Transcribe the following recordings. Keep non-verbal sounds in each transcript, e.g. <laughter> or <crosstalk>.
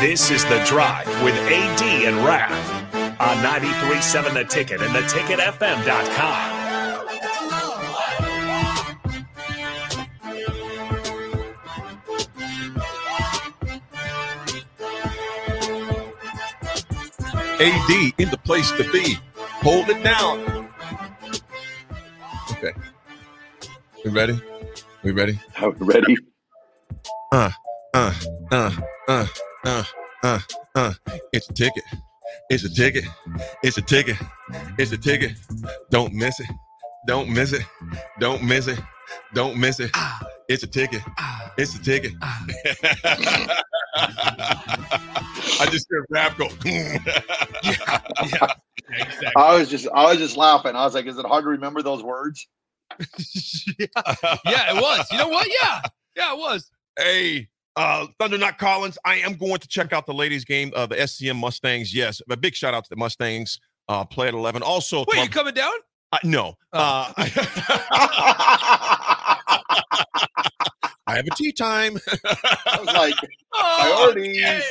This is The Drive with AD and Raf on 93.7 The Ticket and theticketfm.com. AD in the place to be. Hold it down. Okay. We ready? We ready? Are we ready? Uh, uh, uh, uh, uh, uh, uh. It's a ticket. It's a ticket. It's a ticket. It's a ticket. Don't miss it. Don't miss it. Don't miss it. Don't miss it. It's a ticket. It's a ticket. <laughs> I just heard rap go. <laughs> yeah, yeah, exactly. I was just I was just laughing. I was like, is it hard to remember those words? <laughs> yeah. yeah, it was. You know what? Yeah, yeah, it was. Hey, uh, Thunder Not Collins, I am going to check out the ladies' game of the SCM Mustangs. Yes, a big shout out to the Mustangs. Uh, play at eleven. Also, wait, you coming down? Uh, no. Oh. Uh, <laughs> I have a tea time. I was like, <laughs> Oh, priorities. okay.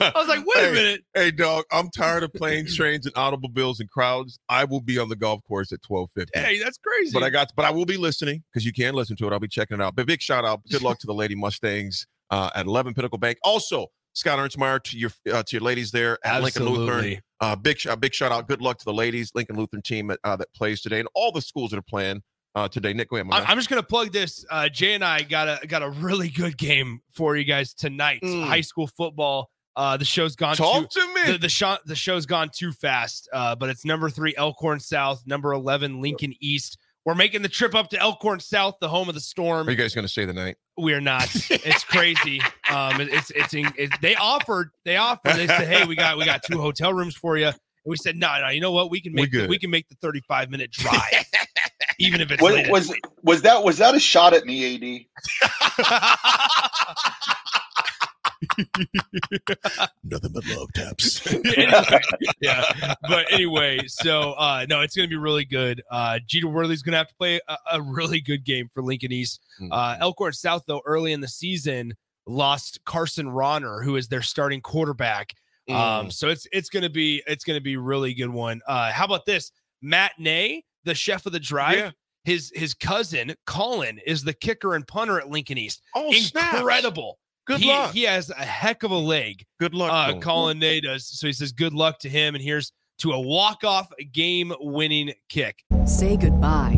I was like, wait a Hey, minute. Hey, dog, I'm tired of planes, trains, and automobiles and crowds. I will be on the golf course at 12:50. Hey, that's crazy. But I got, but I will be listening because you can listen to it. I'll be checking it out. But big shout out, good luck to the Lady Mustangs uh, at 11 Pinnacle Bank. Also, Scott Ernstmeyer to your uh, to your ladies there at Lincoln Lutheran. Uh, big big shout out. Good luck to the ladies Lincoln Lutheran team uh, that plays today and all the schools that are playing uh, today. Nick, go ahead. I- man. I'm just gonna plug this. Uh, Jay and I got a got a really good game for you guys tonight. Mm. High school football. Uh, the show's gone too, Talk to me. the the, show, the show's gone too fast. Uh, but it's number three Elkhorn South, number eleven Lincoln East. We're making the trip up to Elkhorn South, the home of the Storm. are you guys going to stay the night? We are not. It's crazy. <laughs> Um, it- it's it's in- it, they offered they offered they said, hey, we got we got two hotel rooms for you. And we said, no, no, you know what? We can make the, we can make the 35 minute drive, <laughs> even if it's Was, late. was was that was that a shot at me, AD? <laughs> <laughs> Nothing but love taps. <laughs> yeah. But anyway, so uh no, it's gonna be really good. Uh Jeter Worthy's gonna have to play a, a really good game for Lincoln East. Hmm. Uh Elkhorn South, though, early in the season lost Carson Ronner, who is their starting quarterback. Mm. Um, so it's it's gonna be it's gonna be really good one. Uh how about this? Matt Nay, the chef of the drive. Yeah. His his cousin Colin is the kicker and punter at Lincoln East. oh, snaps. Incredible. Good he, luck. he has a heck of a leg Good luck. uh, Colin. Colin Nay does. So he says, good luck to him. And here's to a walk-off game-winning kick. Say goodbye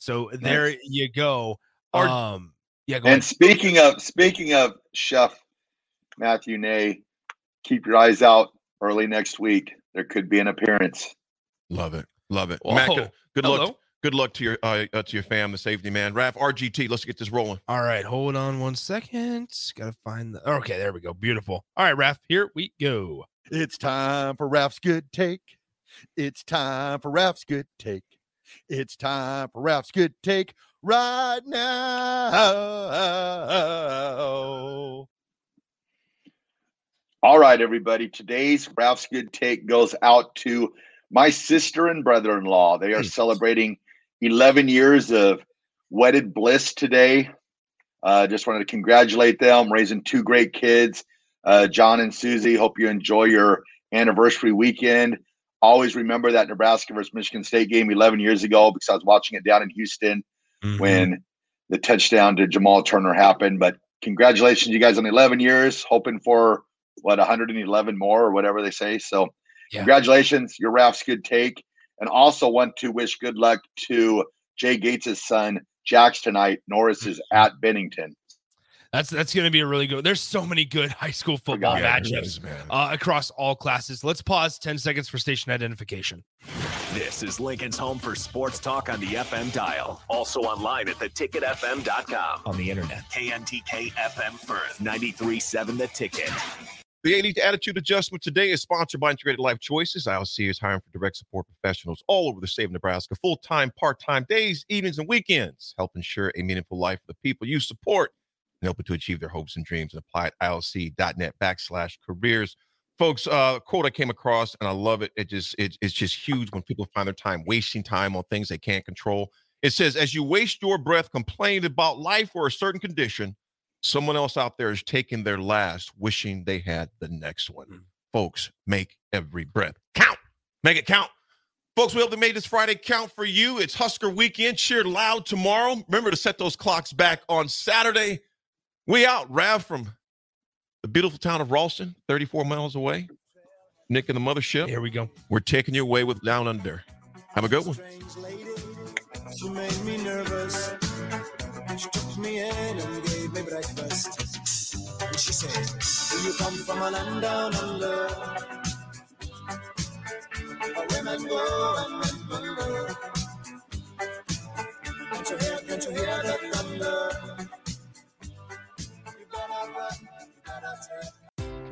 So there you go. Or- um, yeah, go And ahead. speaking of speaking of Chef Matthew Nay, keep your eyes out early next week. There could be an appearance. Love it. Love it. Whoa. Matt, good, good Hello. luck. Good luck to your uh, uh, to your fam, the safety man. Raf RGT. Let's get this rolling. All right, hold on one second. Gotta find the. Okay, there we go. Beautiful. All right, Raf, here we go. It's time for Raf's good take. It's time for Raf's good take. It's time for Raf's good take right now. All right, everybody. Today's Raf's Good Take goes out to my sister and brother in law. They are celebrating 11 years of wedded bliss today. Uh, just wanted to congratulate them, raising two great kids, uh, John and Susie. Hope you enjoy your anniversary weekend. Always remember that Nebraska versus Michigan State game 11 years ago because I was watching it down in Houston Mhm. when the touchdown to Jamal Turner happened. But congratulations, you guys, on 11 years. Hoping for what 111 more or whatever they say. So, Yeah. congratulations, your Raf's good take, and also want to wish good luck to Jay Gates' son Jax tonight. Norris is at Bennington. That's that's going to be a really good. There's so many good <laughs> high school football Yeah, matchups is, man. uh, across all classes. Let's pause 10 seconds for station identification. This is Lincoln's home for sports talk on the FM dial. Also online at theticketfm.com. on the internet. KNTK FM Firth, 93.7 The Ticket. The Elite Attitude Adjustment today is sponsored by Integrated Life Choices. ILC is hiring for direct support professionals all over the state of Nebraska, full time, part time, days, evenings, and weekends. Help ensure a meaningful life for the people you support and help to achieve their hopes and dreams. And apply at ilc.net backslash careers. Folks, uh, a quote I came across and I love it. It just it, it's just huge when people find their time wasting time on things they can't control. It says, as you waste your breath complaining about life or a certain condition, someone else out there is taking their last, wishing they had the next one. Folks, make every breath count. Make it count. Folks, we hope they made this Friday count for you. It's Husker weekend. Cheer loud tomorrow. Remember to set those clocks back on Saturday. We out, Raf from the beautiful town of Ralston, 34 miles away. Nick and the mothership. Here we go. We're taking you away with Down Under. Have a good one. She made me nervous. She took me in and gave me breakfast. And she said, Do you come from a land down under? Where women go and men go.